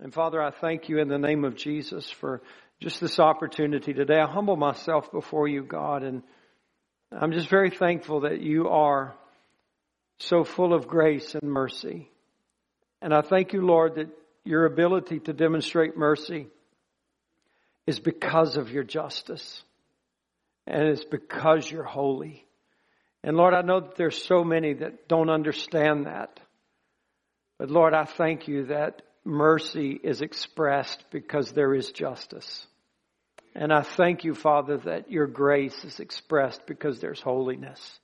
And Father, I thank you in the name of Jesus for just this opportunity today. I humble myself before you, God, and I'm just very thankful that you are so full of grace and mercy. And I thank you, Lord, that your ability to demonstrate mercy is because of your justice. And it's because you're holy. And Lord, I know that there's so many that don't understand that. But Lord, I thank you that mercy is expressed because there is justice. And I thank you, Father, that your grace is expressed because there's holiness.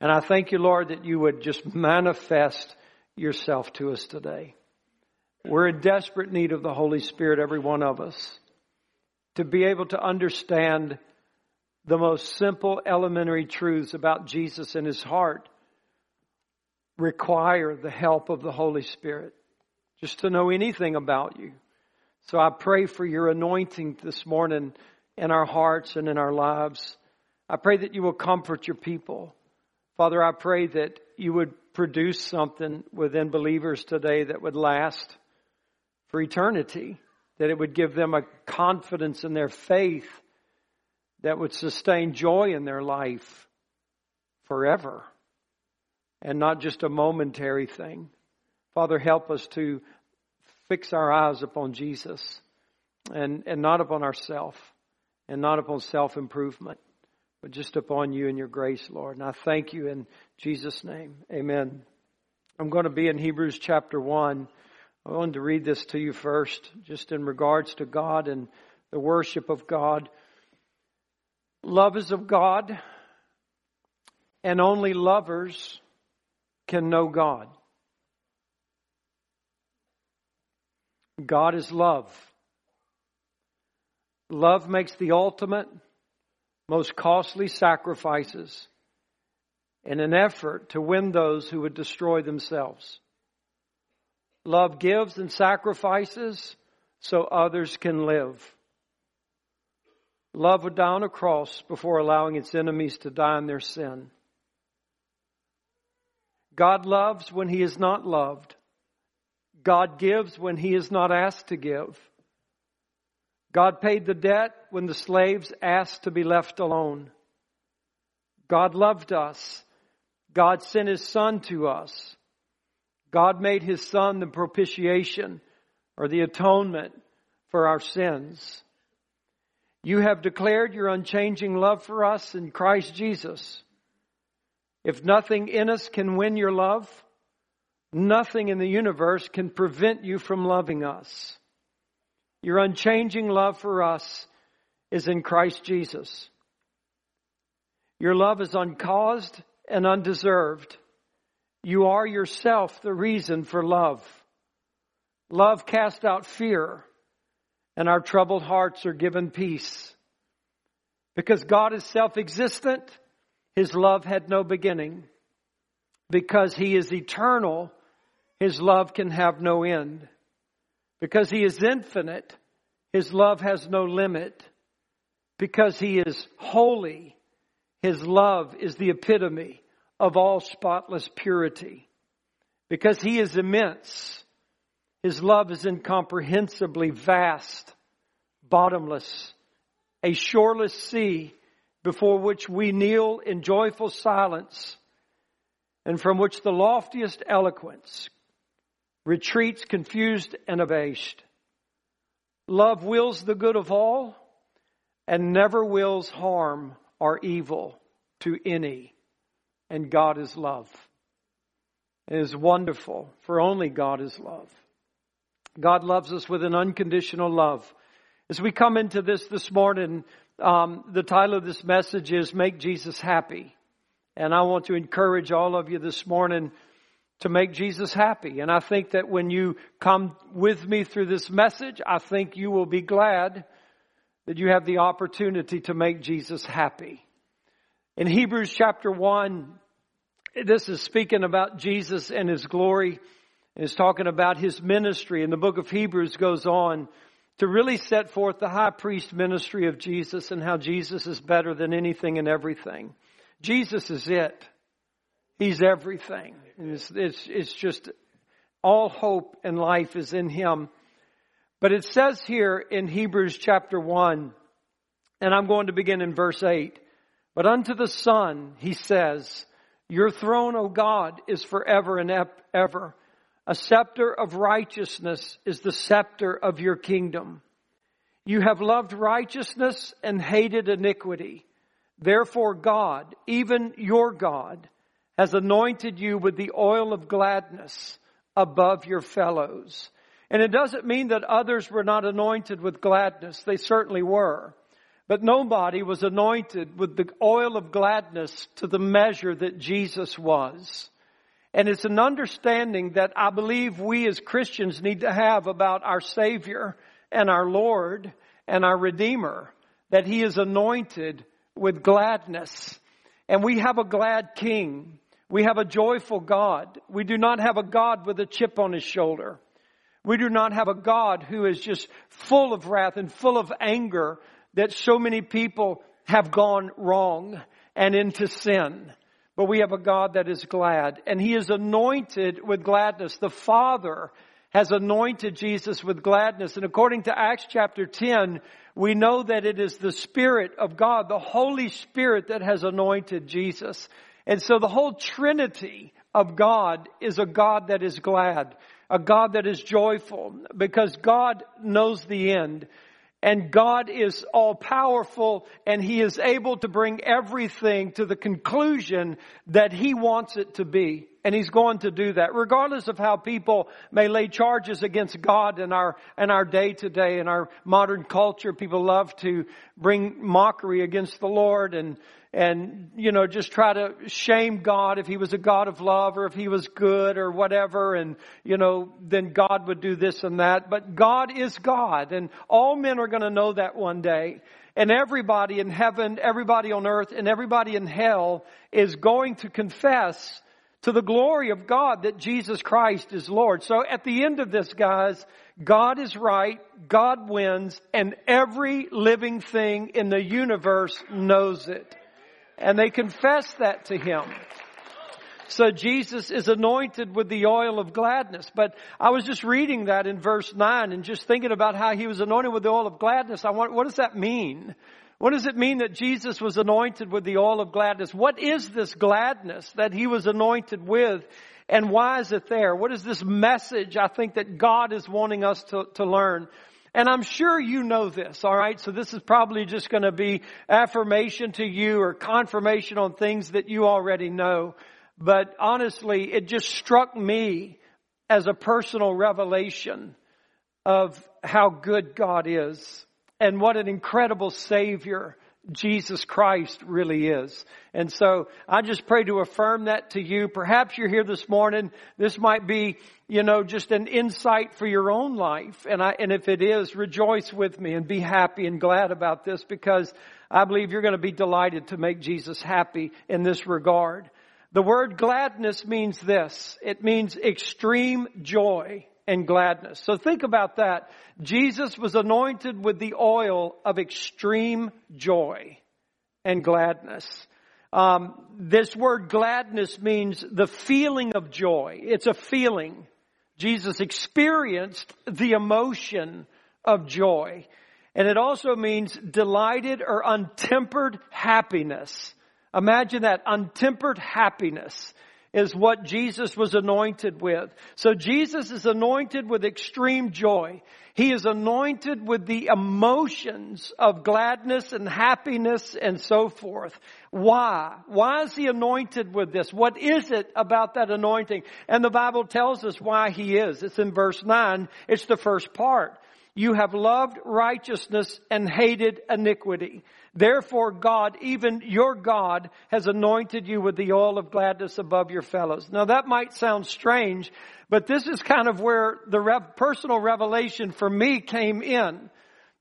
And I thank you, Lord, that you would just manifest yourself to us today. We're in desperate need of the Holy Spirit, every one of us, to be able to understand the most simple elementary truths about Jesus and his heart require the help of the Holy Spirit just to know anything about you. So I pray for your anointing this morning in our hearts and in our lives. I pray that you will comfort your people. Father, I pray that you would produce something within believers today that would last for eternity, that it would give them a confidence in their faith that would sustain joy in their life forever and not just a momentary thing. Father, help us to fix our eyes upon Jesus and, and not upon ourself and not upon self improvement, but just upon you and your grace, Lord. And I thank you in Jesus' name. Amen. I'm going to be in Hebrews chapter 1. I wanted to read this to you first, just in regards to God and the worship of God. Love is of God, and only lovers can know God. God is love. Love makes the ultimate, most costly sacrifices in an effort to win those who would destroy themselves. Love gives and sacrifices so others can live. Love would on a cross before allowing its enemies to die in their sin. God loves when he is not loved. God gives when he is not asked to give. God paid the debt when the slaves asked to be left alone. God loved us. God sent his son to us. God made his son the propitiation or the atonement for our sins. You have declared your unchanging love for us in Christ Jesus. If nothing in us can win your love, nothing in the universe can prevent you from loving us. Your unchanging love for us is in Christ Jesus. Your love is uncaused and undeserved. You are yourself the reason for love. Love casts out fear, and our troubled hearts are given peace. Because God is self existent, his love had no beginning. Because he is eternal, his love can have no end. Because he is infinite, his love has no limit. Because he is holy, his love is the epitome of all spotless purity. Because he is immense, his love is incomprehensibly vast, bottomless, a shoreless sea before which we kneel in joyful silence and from which the loftiest eloquence retreats confused and abased. Love wills the good of all and never wills harm or evil to any. And God is love. It is wonderful, for only God is love. God loves us with an unconditional love. As we come into this this morning, um, the title of this message is Make Jesus Happy. And I want to encourage all of you this morning to make Jesus happy. And I think that when you come with me through this message, I think you will be glad that you have the opportunity to make Jesus happy. In Hebrews chapter 1, this is speaking about Jesus and his glory. And It's talking about his ministry. And the book of Hebrews goes on to really set forth the high priest ministry of Jesus and how Jesus is better than anything and everything. Jesus is it. He's everything. It's, it's, it's just all hope and life is in Him. But it says here in Hebrews chapter 1, and I'm going to begin in verse 8. But unto the Son, he says, Your throne, O God, is forever and ever. A scepter of righteousness is the scepter of your kingdom. You have loved righteousness and hated iniquity. Therefore God, even your God, has anointed you with the oil of gladness above your fellows. And it doesn't mean that others were not anointed with gladness. They certainly were. But nobody was anointed with the oil of gladness to the measure that Jesus was. And it's an understanding that I believe we as Christians need to have about our Savior and our Lord and our Redeemer, that He is anointed with gladness. And we have a glad King. We have a joyful God. We do not have a God with a chip on his shoulder. We do not have a God who is just full of wrath and full of anger that so many people have gone wrong and into sin. But we have a God that is glad and he is anointed with gladness. The Father has anointed Jesus with gladness. And according to Acts chapter 10, we know that it is the Spirit of God, the Holy Spirit that has anointed Jesus. And so the whole Trinity of God is a God that is glad a God that is joyful because God knows the end. And God is all powerful and He is able to bring everything to the conclusion that He wants it to be. And He's going to do that. Regardless of how people may lay charges against God in our, in our day to day, in our modern culture, people love to bring mockery against the Lord and, and, you know, just try to shame God if he was a God of love or if he was good or whatever. And, you know, then God would do this and that. But God is God and all men are going to know that one day. And everybody in heaven, everybody on earth, and everybody in hell is going to confess to the glory of God that Jesus Christ is Lord. So at the end of this, guys, God is right, God wins, and every living thing in the universe knows it. And they confess that to him. So Jesus is anointed with the oil of gladness. But I was just reading that in verse 9 and just thinking about how he was anointed with the oil of gladness. I want, what does that mean? What does it mean that Jesus was anointed with the oil of gladness? What is this gladness that he was anointed with? And why is it there? What is this message I think that God is wanting us to, to learn? And I'm sure you know this, alright? So this is probably just gonna be affirmation to you or confirmation on things that you already know. But honestly, it just struck me as a personal revelation of how good God is and what an incredible Savior Jesus Christ really is. And so I just pray to affirm that to you. Perhaps you're here this morning. This might be, you know, just an insight for your own life. And I, and if it is, rejoice with me and be happy and glad about this because I believe you're going to be delighted to make Jesus happy in this regard. The word gladness means this. It means extreme joy and gladness. So think about that. Jesus was anointed with the oil of extreme joy and gladness. Um, this word gladness means the feeling of joy. It's a feeling. Jesus experienced the emotion of joy. And it also means delighted or untempered happiness. Imagine that untempered happiness is what Jesus was anointed with. So Jesus is anointed with extreme joy. He is anointed with the emotions of gladness and happiness and so forth. Why? Why is he anointed with this? What is it about that anointing? And the Bible tells us why he is. It's in verse 9. It's the first part. You have loved righteousness and hated iniquity. Therefore God, even your God, has anointed you with the oil of gladness above your fellows. Now that might sound strange, but this is kind of where the rev- personal revelation for me came in.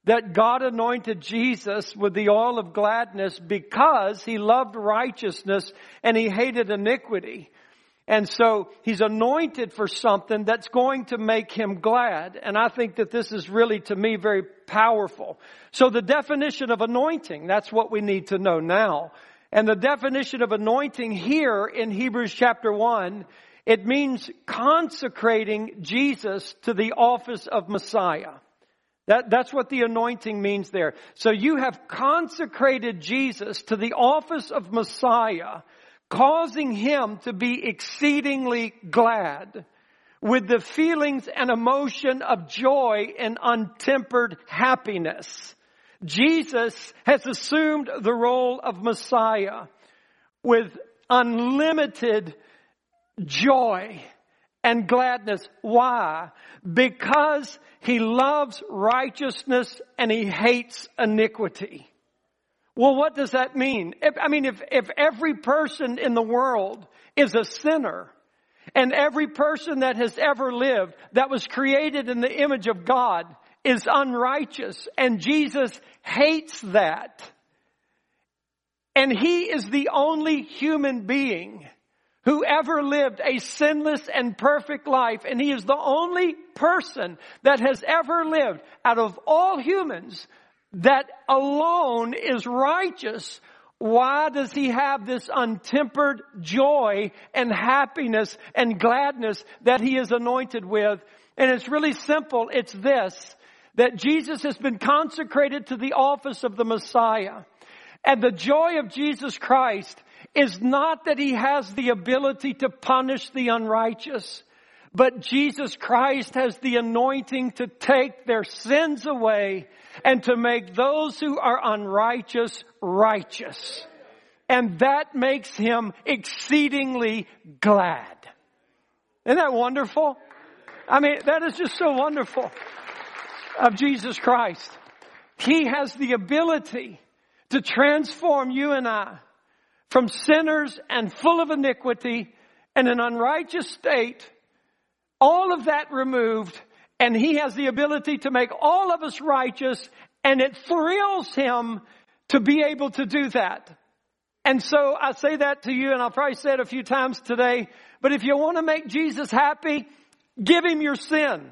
That God anointed Jesus with the oil of gladness because he loved righteousness and he hated iniquity. And so he's anointed for something that's going to make him glad. And I think that this is really to me very powerful. So the definition of anointing, that's what we need to know now. And the definition of anointing here in Hebrews chapter 1, it means consecrating Jesus to the office of Messiah. That, that's what the anointing means there. So you have consecrated Jesus to the office of Messiah, causing him to be exceedingly glad with the feelings and emotion of joy and untempered happiness. Jesus has assumed the role of Messiah with unlimited joy and gladness. Why? Because he loves righteousness and he hates iniquity. Well, what does that mean? If, I mean, if, if every person in the world is a sinner, and every person that has ever lived that was created in the image of God is unrighteous, and Jesus hates that. And he is the only human being who ever lived a sinless and perfect life. And he is the only person that has ever lived out of all humans that alone is righteous. Why does he have this untempered joy and happiness and gladness that he is anointed with? And it's really simple. It's this, that Jesus has been consecrated to the office of the Messiah. And the joy of Jesus Christ is not that he has the ability to punish the unrighteous, but Jesus Christ has the anointing to take their sins away and to make those who are unrighteous righteous. And that makes him exceedingly glad. Isn't that wonderful? I mean, that is just so wonderful of Jesus Christ. He has the ability to transform you and I from sinners and full of iniquity and an unrighteous state, all of that removed, and He has the ability to make all of us righteous, and it thrills Him to be able to do that. And so I say that to you, and I'll probably say it a few times today, but if you want to make Jesus happy, give Him your sin.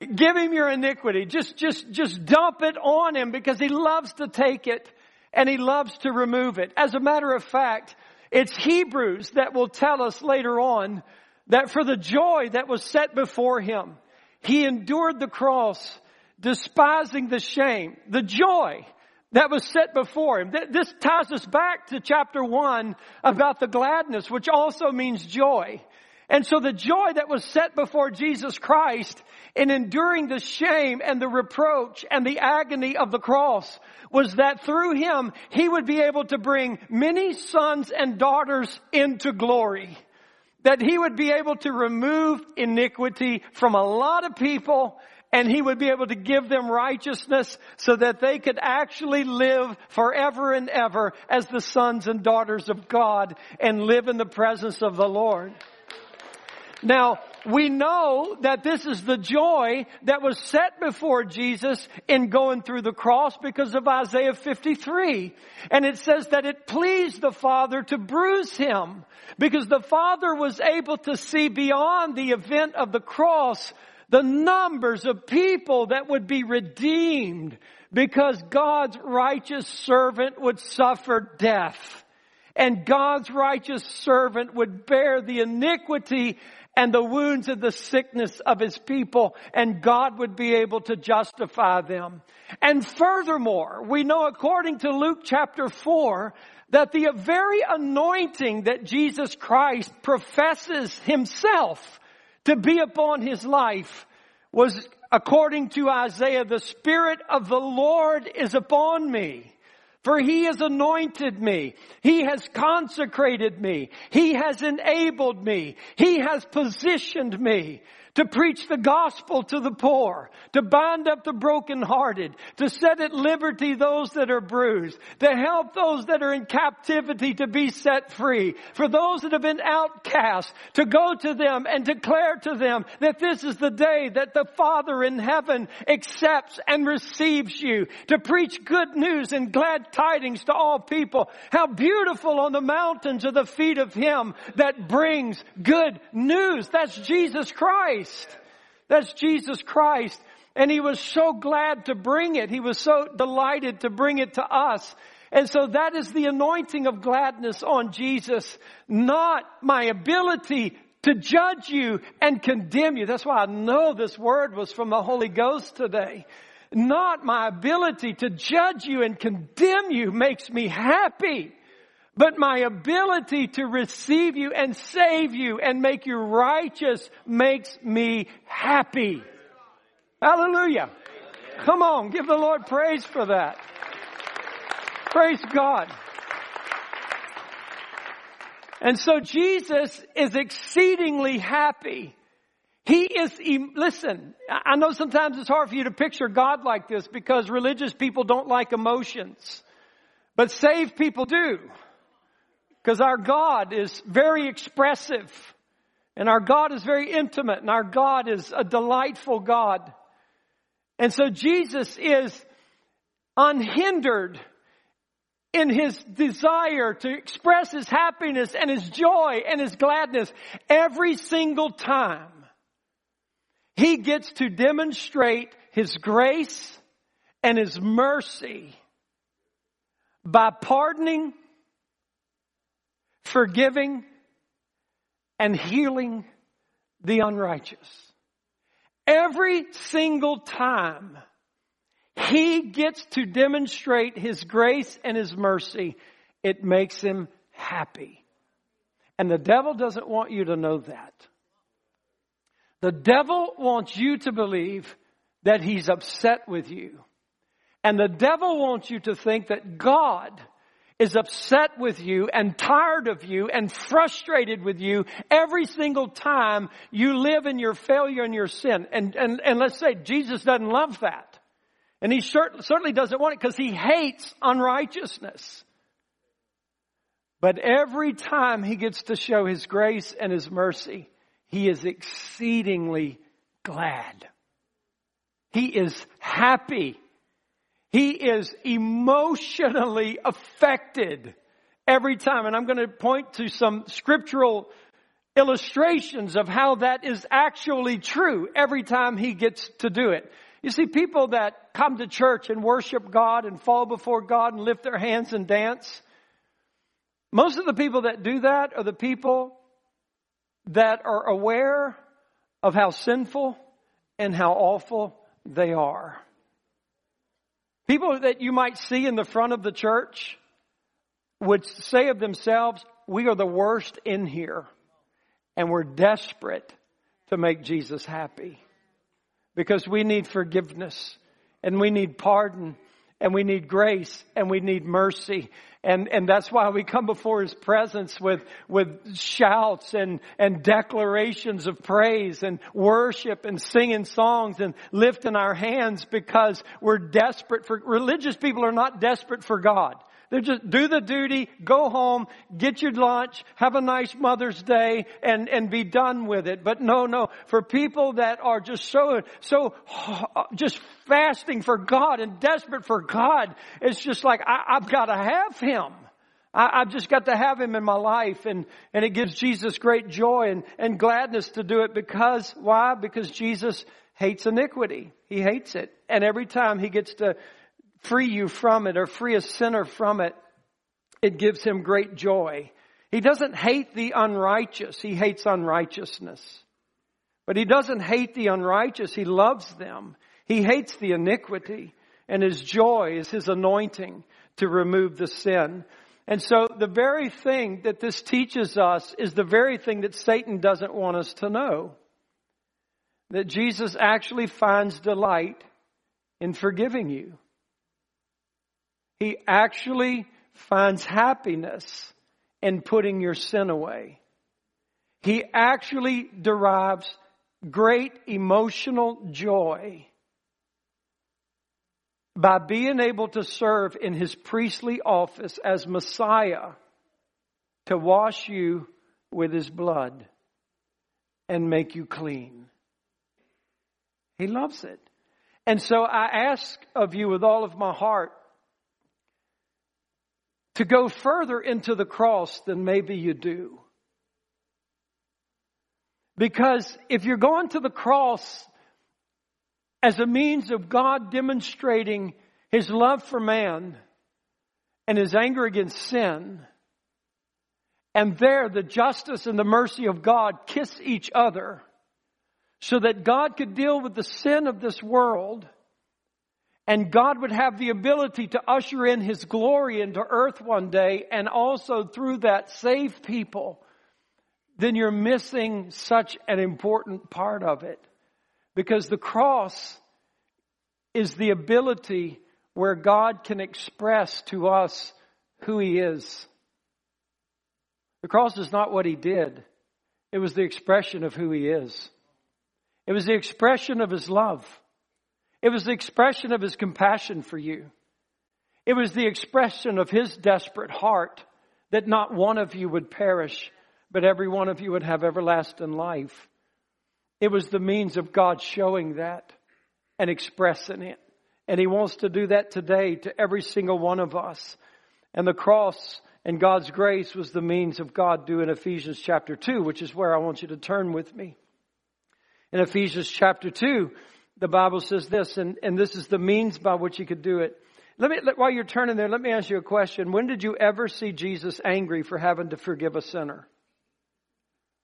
Give Him your iniquity. Just, just, just dump it on Him because He loves to take it and he loves to remove it. As a matter of fact, it's Hebrews that will tell us later on that for the joy that was set before him, he endured the cross, despising the shame, the joy that was set before him. This ties us back to chapter one about the gladness, which also means joy. And so the joy that was set before Jesus Christ in enduring the shame and the reproach and the agony of the cross was that through him, he would be able to bring many sons and daughters into glory. That he would be able to remove iniquity from a lot of people and he would be able to give them righteousness so that they could actually live forever and ever as the sons and daughters of God and live in the presence of the Lord. Now, we know that this is the joy that was set before Jesus in going through the cross because of Isaiah 53. And it says that it pleased the Father to bruise him because the Father was able to see beyond the event of the cross the numbers of people that would be redeemed because God's righteous servant would suffer death. And God's righteous servant would bear the iniquity and the wounds of the sickness of his people and God would be able to justify them. And furthermore, we know according to Luke chapter 4 that the very anointing that Jesus Christ professes himself to be upon his life was according to Isaiah, the Spirit of the Lord is upon me for he has anointed me. He has consecrated me. He has enabled me. He has positioned me to preach the gospel to the poor, to bind up the brokenhearted, to set at liberty those that are bruised, to help those that are in captivity to be set free, for those that have been outcast, to go to them and declare to them that this is the day that the Father in heaven accepts and receives you, to preach good news and glad tidings to all people. How beautiful on the mountains are the feet of Him that brings good news. That's Jesus Christ. Christ. That's Jesus Christ. And he was so glad to bring it. He was so delighted to bring it to us. And so that is the anointing of gladness on Jesus, not my ability to judge you and condemn you. That's why I know this word was from the Holy Ghost today. Not my ability to judge you and condemn you makes me happy, but my ability to receive you and save you and make you righteous makes me happy. Hallelujah. Come on, give the Lord praise for that. Praise God. And so Jesus is exceedingly happy. He is, listen, I know sometimes it's hard for you to picture God like this because religious people don't like emotions. But saved people do. Because our God is very expressive. And our God is very intimate. And our God is a delightful God. And so Jesus is unhindered in his desire to express his happiness and his joy and his gladness every single time. He gets to demonstrate his grace and his mercy by pardoning, forgiving, and healing the unrighteous. Every single time he gets to demonstrate His grace and His mercy. It makes Him happy. And the devil doesn't want you to know that. The devil wants you to believe that he's upset with you. And the devil wants you to think that God is upset with you and tired of you and frustrated with you every single time you live in your failure and your sin. And, and, and let's say Jesus doesn't love that. And he certainly doesn't want it because he hates unrighteousness. But every time he gets to show his grace and his mercy, he is exceedingly glad. He is happy. He is emotionally affected every time. And I'm going to point to some scriptural illustrations of how that is actually true every time he gets to do it. You see, people that come to church and worship God and fall before God and lift their hands and dance, most of the people that do that are the people that are aware of how sinful and how awful they are. People that you might see in the front of the church would say of themselves, we are the worst in here and we're desperate to make Jesus happy because we need forgiveness and we need pardon and we need grace and we need mercy. And, and that's why we come before His presence with, with shouts and, and declarations of praise and worship and singing songs and lifting our hands because we're desperate for, religious people are not desperate for God. They just do the duty, go home, get your lunch, have a nice Mother's Day, and, and be done with it. But no, no. For people that are just so, so, uh, just fasting for God and desperate for God, it's just like, I, have got to have Him. I, have just got to have Him in my life and, and it gives Jesus great joy and, and gladness to do it because, why? Because Jesus hates iniquity. He hates it. And every time He gets to free you from it or free a sinner from it, it gives him great joy. He doesn't hate the unrighteous. He hates unrighteousness. But he doesn't hate the unrighteous. He loves them. He hates the iniquity and his joy is his anointing to remove the sin. And so the very thing that this teaches us is the very thing that Satan doesn't want us to know. That Jesus actually finds delight in forgiving you. He actually finds happiness in putting your sin away. He actually derives great emotional joy by being able to serve in his priestly office as Messiah to wash you with his blood and make you clean. He loves it. And so I ask of you with all of my heart to go further into the cross than maybe you do. Because if you're going to the cross as a means of God demonstrating His love for man and His anger against sin, And there, the justice and the mercy of God kiss each other so that God could deal with the sin of this world and God would have the ability to usher in His glory into earth one day and also through that save people, then you're missing such an important part of it. Because the cross is the ability where God can express to us who He is. The cross is not what He did. It was the expression of who He is. It was the expression of His love. It was the expression of his compassion for you. It was the expression of his desperate heart that not one of you would perish, but every one of you would have everlasting life. It was the means of God showing that and expressing it. And he wants to do that today to every single one of us. And the cross and God's grace was the means of God doing Ephesians chapter 2, which is where I want you to turn with me. In Ephesians chapter 2, the Bible says this, and, and this is the means by which you could do it. Let me, while you're turning there, let me ask you a question. When did you ever see Jesus angry for having to forgive a sinner?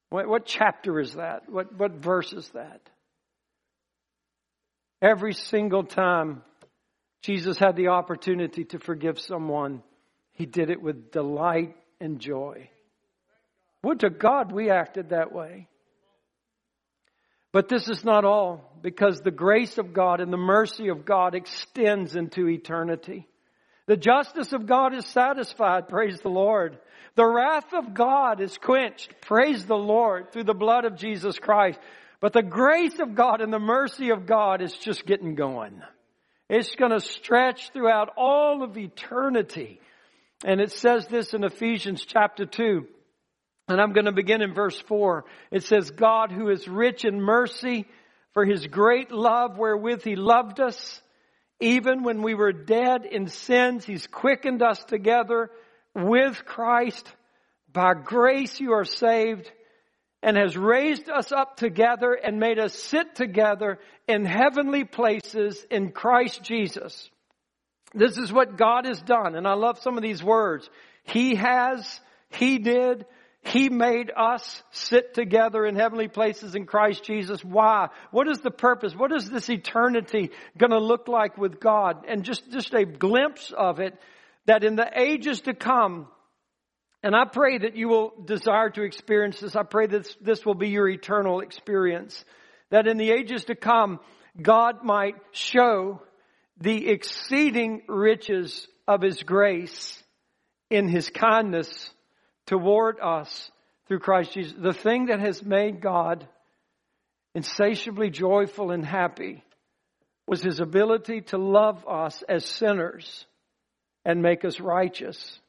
What, what chapter is that? What, what verse is that? Every single time Jesus had the opportunity to forgive someone, he did it with delight and joy. Would to God we acted that way. But this is not all, because the grace of God and the mercy of God extends into eternity. The justice of God is satisfied, praise the Lord. The wrath of God is quenched, praise the Lord, through the blood of Jesus Christ. But the grace of God and the mercy of God is just getting going. It's going to stretch throughout all of eternity. And it says this in Ephesians chapter 2. And I'm going to begin in verse 4. It says, God who is rich in mercy for his great love wherewith he loved us, even when we were dead in sins, he's quickened us together with Christ. By grace you are saved and has raised us up together and made us sit together in heavenly places in Christ Jesus. This is what God has done. And I love some of these words. He has, He did, he made us sit together in heavenly places in Christ Jesus. Why? What is the purpose? What is this eternity going to look like with God? And just, just a glimpse of it that in the ages to come, and I pray that you will desire to experience this. I pray that this will be your eternal experience. That in the ages to come, God might show the exceeding riches of His grace in His kindness toward us through Christ Jesus. The thing that has made God insatiably joyful and happy was his ability to love us as sinners and make us righteous.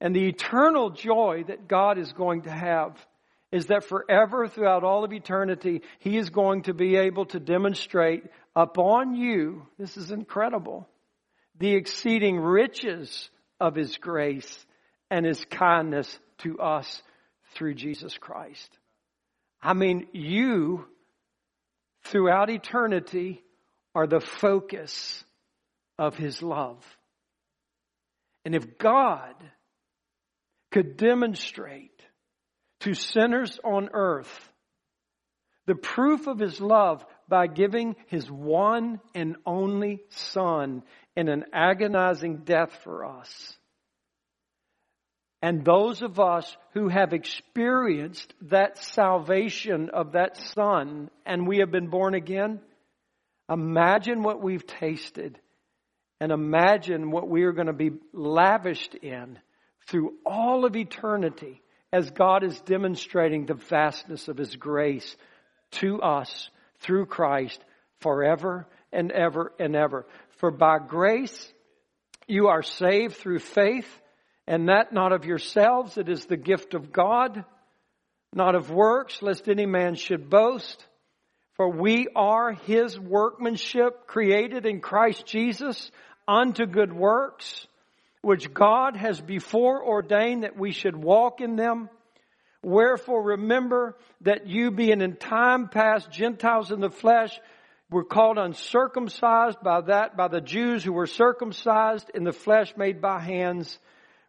And the eternal joy that God is going to have is that forever throughout all of eternity, He is going to be able to demonstrate upon you, this is incredible, the exceeding riches of His grace and his kindness to us through Jesus Christ. I mean, you throughout eternity are the focus of his love. And if God could demonstrate to sinners on earth the proof of his love by giving his one and only son in an agonizing death for us, and those of us who have experienced that salvation of that Son and we have been born again, imagine what we've tasted and imagine what we are going to be lavished in through all of eternity as God is demonstrating the vastness of His grace to us through Christ forever and ever and ever. For by grace you are saved through faith and that not of yourselves, it is the gift of God, not of works, lest any man should boast. For we are his workmanship created in Christ Jesus unto good works, which God has before ordained that we should walk in them. Wherefore remember that you being in time past Gentiles in the flesh were called uncircumcised by that, by the Jews who were circumcised in the flesh made by hands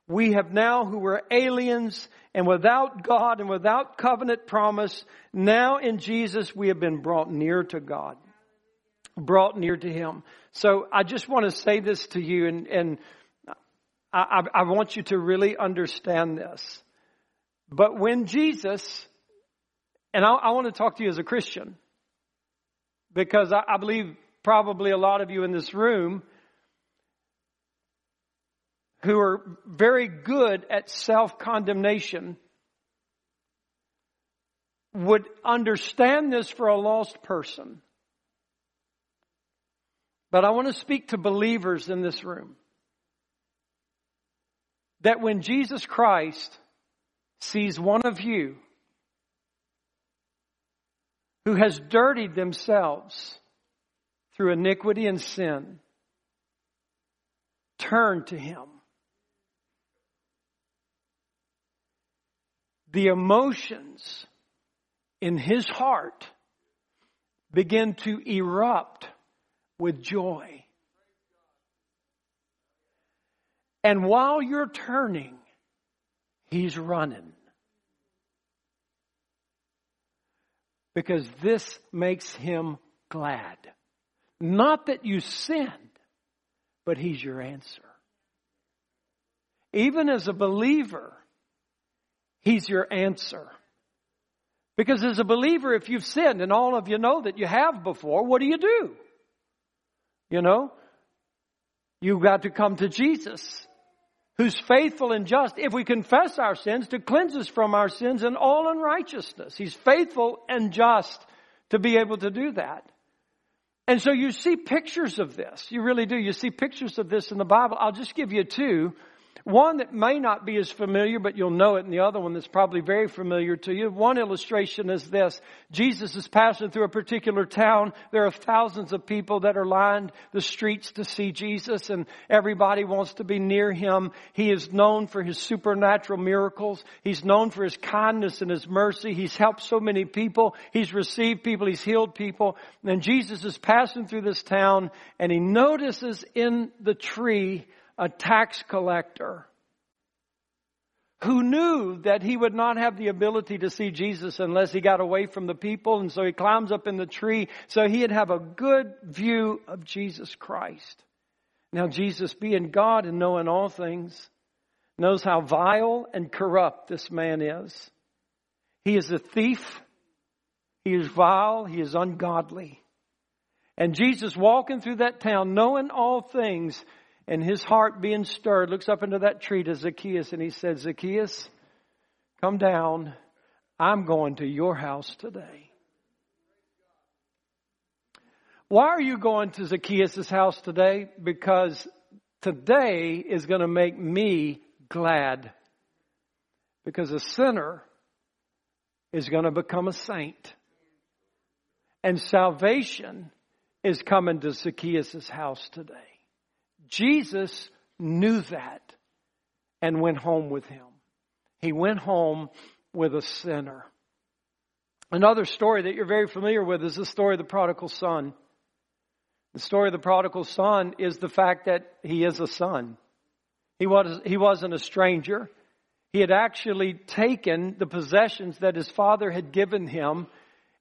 we have now who were aliens and without God and without covenant promise, now in Jesus we have been brought near to God. Brought near to Him. So I just want to say this to you and, and I, I, want you to really understand this. But when Jesus, and I, I want to talk to you as a Christian, because I, I believe probably a lot of you in this room who are very good at self condemnation would understand this for a lost person. But I want to speak to believers in this room. That when Jesus Christ sees one of you who has dirtied themselves through iniquity and sin, turn to Him. The emotions in his heart begin to erupt with joy. And while you're turning, he's running. Because this makes him glad. Not that you sinned, but he's your answer. Even as a believer, He's your answer. Because as a believer, if you've sinned, and all of you know that you have before, what do you do? You know? You've got to come to Jesus, who's faithful and just, if we confess our sins, to cleanse us from our sins and all unrighteousness. He's faithful and just to be able to do that. And so you see pictures of this. You really do. You see pictures of this in the Bible. I'll just give you two. One that may not be as familiar, but you'll know it, and the other one that's probably very familiar to you. One illustration is this. Jesus is passing through a particular town. There are thousands of people that are lined the streets to see Jesus, and everybody wants to be near him. He is known for his supernatural miracles. He's known for his kindness and his mercy. He's helped so many people. He's received people. He's healed people. And Jesus is passing through this town, and he notices in the tree a tax collector who knew that he would not have the ability to see Jesus unless he got away from the people. And so he climbs up in the tree so he'd have a good view of Jesus Christ. Now, Jesus, being God and knowing all things, knows how vile and corrupt this man is. He is a thief. He is vile. He is ungodly. And Jesus walking through that town, knowing all things, and his heart being stirred, looks up into that tree to Zacchaeus and he said, Zacchaeus, come down. I'm going to your house today. Why are you going to Zacchaeus' house today? Because today is going to make me glad. Because a sinner is going to become a saint. And salvation is coming to Zacchaeus' house today. Jesus knew that and went home with him. He went home with a sinner. Another story that you're very familiar with is the story of the prodigal son. The story of the prodigal son is the fact that he is a son. He, was, he wasn't a stranger. He had actually taken the possessions that his father had given him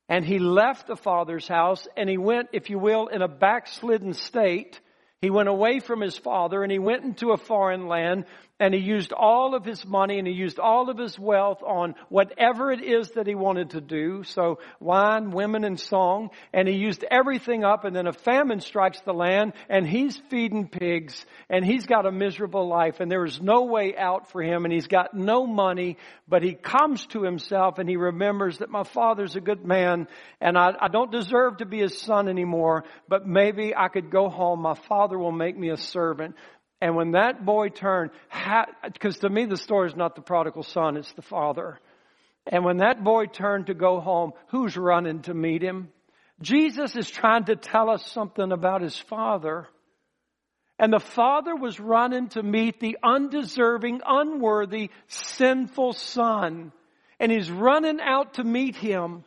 and he left the father's house and he went, if you will, in a backslidden state he went away from his father and he went into a foreign land and he used all of his money and he used all of his wealth on whatever it is that he wanted to do. So wine, women, and song. And he used everything up and then a famine strikes the land and he's feeding pigs and he's got a miserable life and there is no way out for him and he's got no money, but he comes to himself and he remembers that my father's a good man and I, I don't deserve to be his son anymore, but maybe I could go home. My father will make me a servant. And when that boy turned, because to me the story is not the prodigal son, it's the father. And when that boy turned to go home, who's running to meet him? Jesus is trying to tell us something about his father. And the father was running to meet the undeserving, unworthy, sinful son. And he's running out to meet him.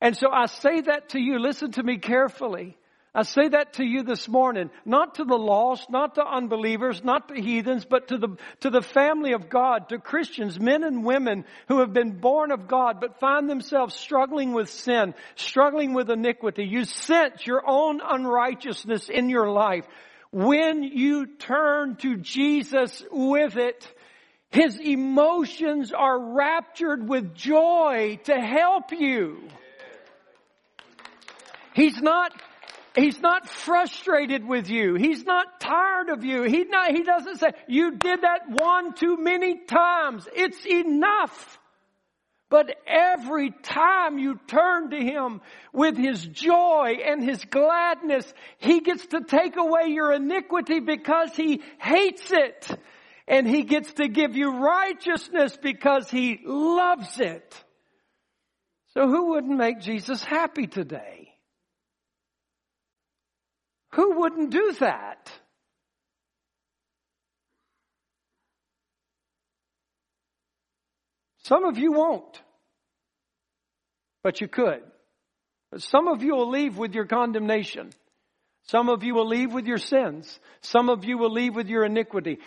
And so I say that to you. Listen to me carefully. I say that to you this morning, not to the lost, not to unbelievers, not to heathens, but to the, to the family of God, to Christians, men and women who have been born of God, but find themselves struggling with sin, struggling with iniquity. You sense your own unrighteousness in your life. When you turn to Jesus with it, his emotions are raptured with joy to help you. He's not He's not frustrated with you. He's not tired of you. He, not, he doesn't say, you did that one too many times. It's enough. But every time you turn to Him with His joy and His gladness, He gets to take away your iniquity because He hates it. And He gets to give you righteousness because He loves it. So who wouldn't make Jesus happy today? Who wouldn't do that? Some of you won't, but you could. Some of you will leave with your condemnation. Some of you will leave with your sins. Some of you will leave with your iniquity.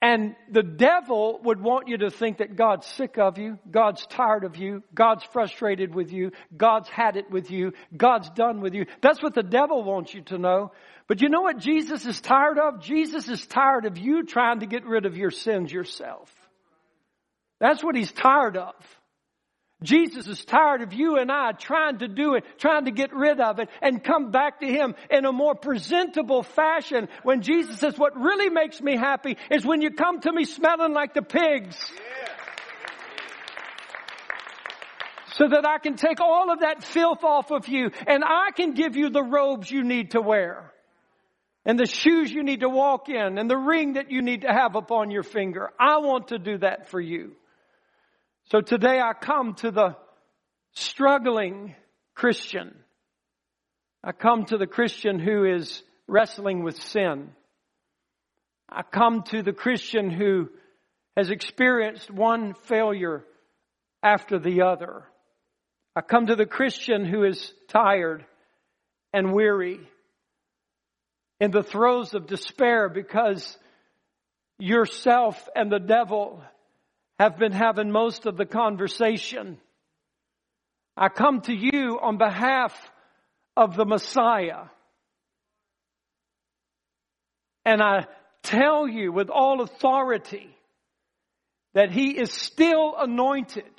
And the devil would want you to think that God's sick of you, God's tired of you, God's frustrated with you, God's had it with you, God's done with you. That's what the devil wants you to know. But you know what Jesus is tired of? Jesus is tired of you trying to get rid of your sins yourself. That's what he's tired of. Jesus is tired of you and I trying to do it, trying to get rid of it and come back to Him in a more presentable fashion. When Jesus says, what really makes me happy is when you come to me smelling like the pigs. So that I can take all of that filth off of you and I can give you the robes you need to wear. And the shoes you need to walk in and the ring that you need to have upon your finger. I want to do that for you. So today I come to the struggling Christian. I come to the Christian who is wrestling with sin. I come to the Christian who has experienced one failure after the other. I come to the Christian who is tired and weary in the throes of despair because yourself and the devil have been having most of the conversation. I come to you on behalf of the Messiah. And I tell you with all authority that he is still anointed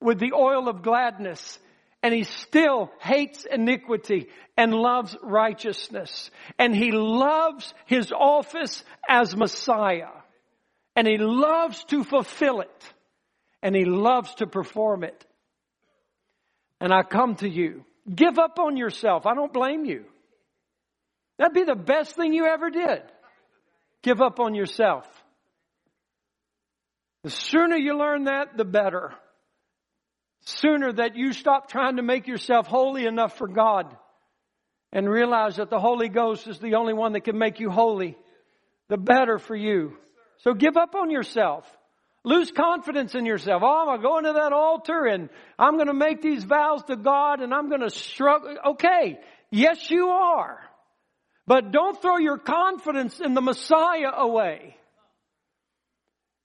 with the oil of gladness and he still hates iniquity and loves righteousness and he loves his office as Messiah and he loves to fulfill it and he loves to perform it. And I come to you. Give up on yourself. I don't blame you. That'd be the best thing you ever did. Give up on yourself. The sooner you learn that, the better. Sooner that you stop trying to make yourself holy enough for God and realize that the Holy Ghost is the only one that can make you holy, the better for you. So give up on yourself. Lose confidence in yourself. Oh, I'm going to that altar and I'm going to make these vows to God and I'm going to struggle. Okay. Yes, you are. But don't throw your confidence in the Messiah away.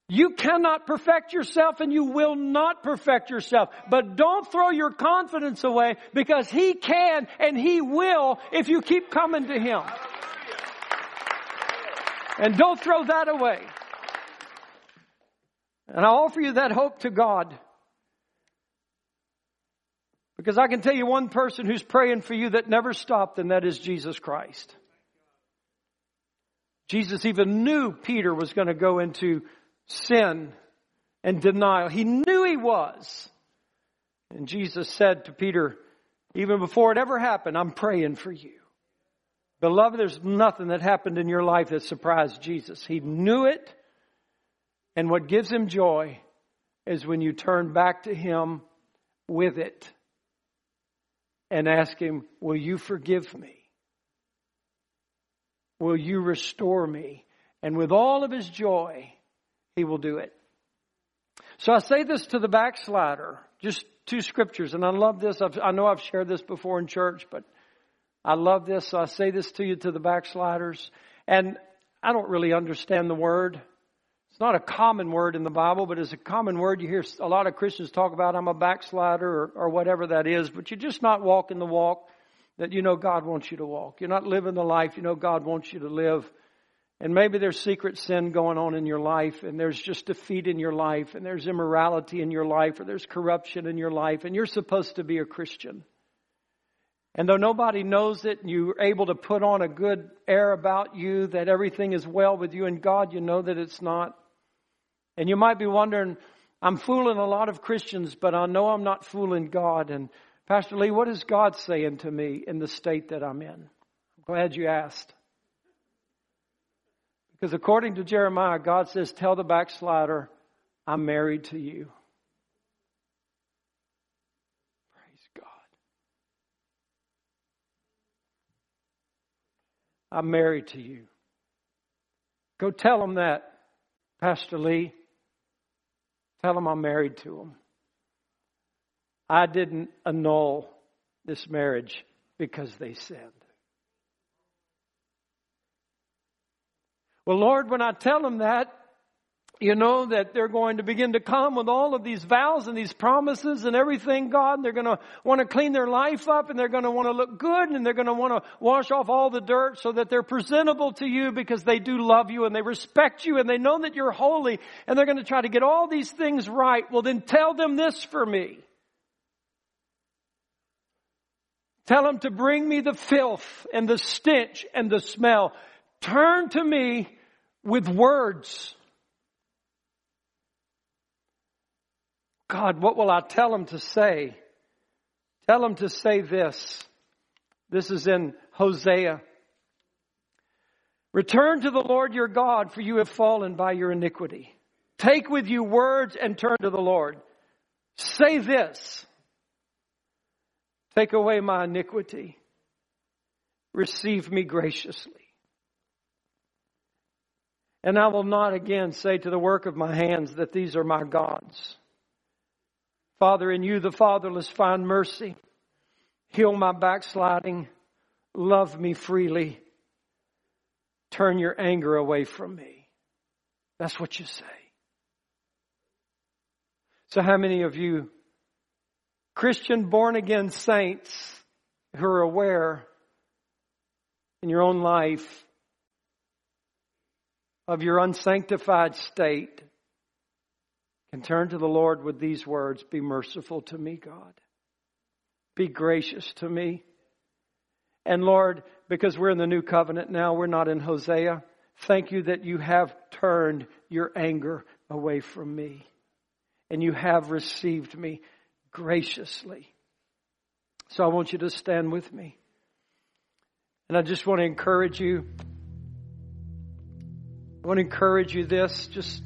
You cannot perfect yourself and you will not perfect yourself. But don't throw your confidence away because He can and He will if you keep coming to Him. And don't throw that away. And I offer you that hope to God. Because I can tell you one person who's praying for you that never stopped, and that is Jesus Christ. Jesus even knew Peter was going to go into sin and denial. He knew he was. And Jesus said to Peter, even before it ever happened, I'm praying for you. Beloved, there's nothing that happened in your life that surprised Jesus. He knew it. And what gives him joy is when you turn back to him with it and ask him, Will you forgive me? Will you restore me? And with all of his joy, he will do it. So I say this to the backslider, just two scriptures, and I love this. I've, i know I've shared this before in church, but I love this, so I say this to you to the backsliders. And I don't really understand the word. It's not a common word in the Bible, but it's a common word. You hear a lot of Christians talk about, I'm a backslider or, or whatever that is, but you're just not walking the walk that you know God wants you to walk. You're not living the life you know God wants you to live. And maybe there's secret sin going on in your life, and there's just defeat in your life, and there's immorality in your life, or there's corruption in your life, and you're supposed to be a Christian. And though nobody knows it, and you're able to put on a good air about you that everything is well with you and God, you know that it's not. And you might be wondering, I'm fooling a lot of Christians, but I know I'm not fooling God. And Pastor Lee, what is God saying to me in the state that I'm in? I'm glad you asked. Because according to Jeremiah, God says, Tell the backslider, I'm married to you. Praise God. I'm married to you. Go tell them that, Pastor Lee. Tell them I'm married to them. I didn't annul this marriage because they sinned. Well, Lord, when I tell them that, you know that they're going to begin to come with all of these vows and these promises and everything, God. And they're going to want to clean their life up and they're going to want to look good and they're going to want to wash off all the dirt so that they're presentable to you because they do love you and they respect you and they know that you're holy and they're going to try to get all these things right. Well, then tell them this for me. Tell them to bring me the filth and the stench and the smell. Turn to me with words God, what will I tell him to say? Tell him to say this. This is in Hosea. Return to the Lord your God, for you have fallen by your iniquity. Take with you words and turn to the Lord. Say this. Take away my iniquity. Receive me graciously. And I will not again say to the work of my hands that these are my gods. Father, in you the fatherless find mercy. Heal my backsliding. Love me freely. Turn your anger away from me. That's what you say. So how many of you Christian born again saints who are aware in your own life of your unsanctified state can turn to the Lord with these words Be merciful to me, God. Be gracious to me. And Lord, because we're in the new covenant now, we're not in Hosea. Thank you that you have turned your anger away from me and you have received me graciously. So I want you to stand with me. And I just want to encourage you. I want to encourage you this just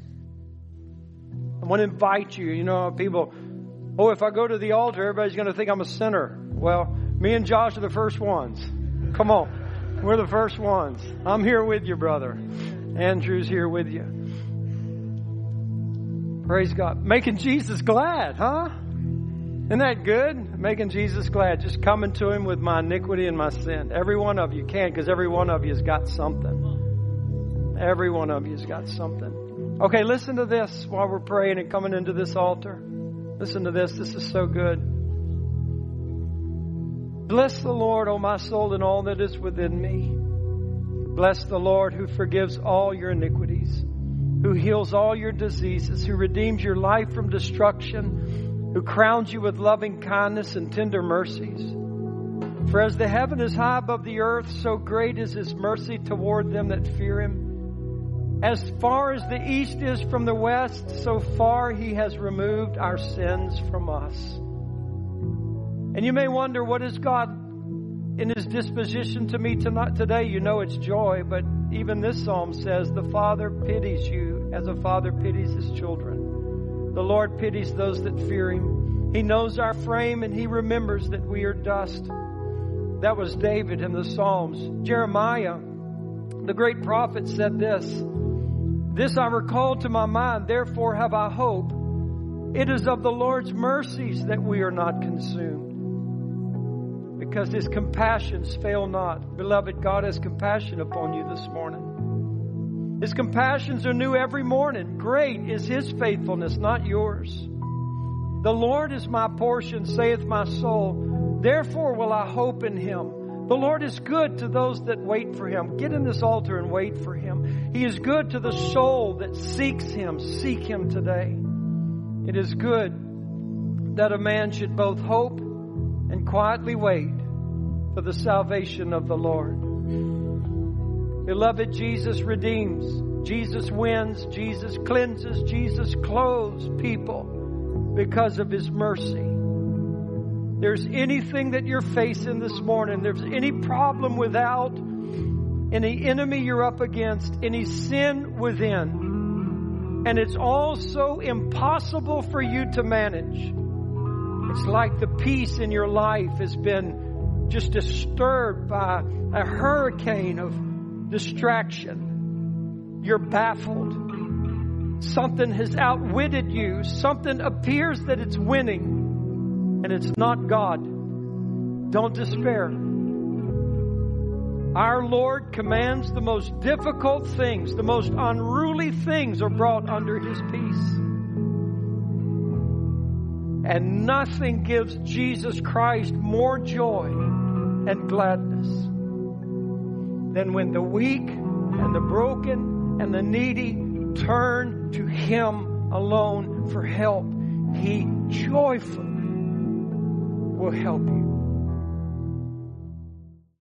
I want to invite you. You know, people, oh, if I go to the altar, everybody's going to think I'm a sinner. Well, me and Josh are the first ones. Come on. We're the first ones. I'm here with you, brother. Andrew's here with you. Praise God. Making Jesus glad, huh? Isn't that good? Making Jesus glad. Just coming to Him with my iniquity and my sin. Every one of you can because every one of you has got something. Every one of you has got something. Okay, listen to this while we're praying and coming into this altar. Listen to this. This is so good. Bless the Lord, O my soul, and all that is within me. Bless the Lord who forgives all your iniquities, who heals all your diseases, who redeems your life from destruction, who crowns you with loving kindness and tender mercies. For as the heaven is high above the earth, so great is his mercy toward them that fear him. As far as the east is from the west, so far he has removed our sins from us. And you may wonder, what is God in his disposition to me tonight, today? You know it's joy, but even this psalm says, the Father pities you as a father pities his children. The Lord pities those that fear him. He knows our frame and he remembers that we are dust. That was David in the Psalms. Jeremiah, the great prophet, said this this I recall to my mind, therefore have I hope. It is of the Lord's mercies that we are not consumed. because his compassions fail not. Beloved, God has compassion upon you this morning. His compassions are new every morning. Great is his faithfulness, not yours. The Lord is my portion, saith my soul. Therefore will I hope in him. The Lord is good to those that wait for him. Get in this altar and wait for him. He is good to the soul that seeks him. Seek him today. It is good that a man should both hope and quietly wait for the salvation of the Lord. Beloved, Jesus redeems, Jesus wins, Jesus cleanses, Jesus clothes people because of His mercy. There's anything that you're facing this morning, there's any problem without, any enemy you're up against, any sin within, and it's all so impossible for you to manage it's like the peace in your life has been just disturbed by a hurricane of distraction. You're baffled. Something has outwitted you. Something appears that it's winning, and it's not God. Don't despair. Our Lord commands the most difficult things, the most unruly things are brought under His peace. And nothing gives Jesus Christ more joy and gladness than when the weak and the broken and the needy turn to Him alone for help. He joyfully will help you.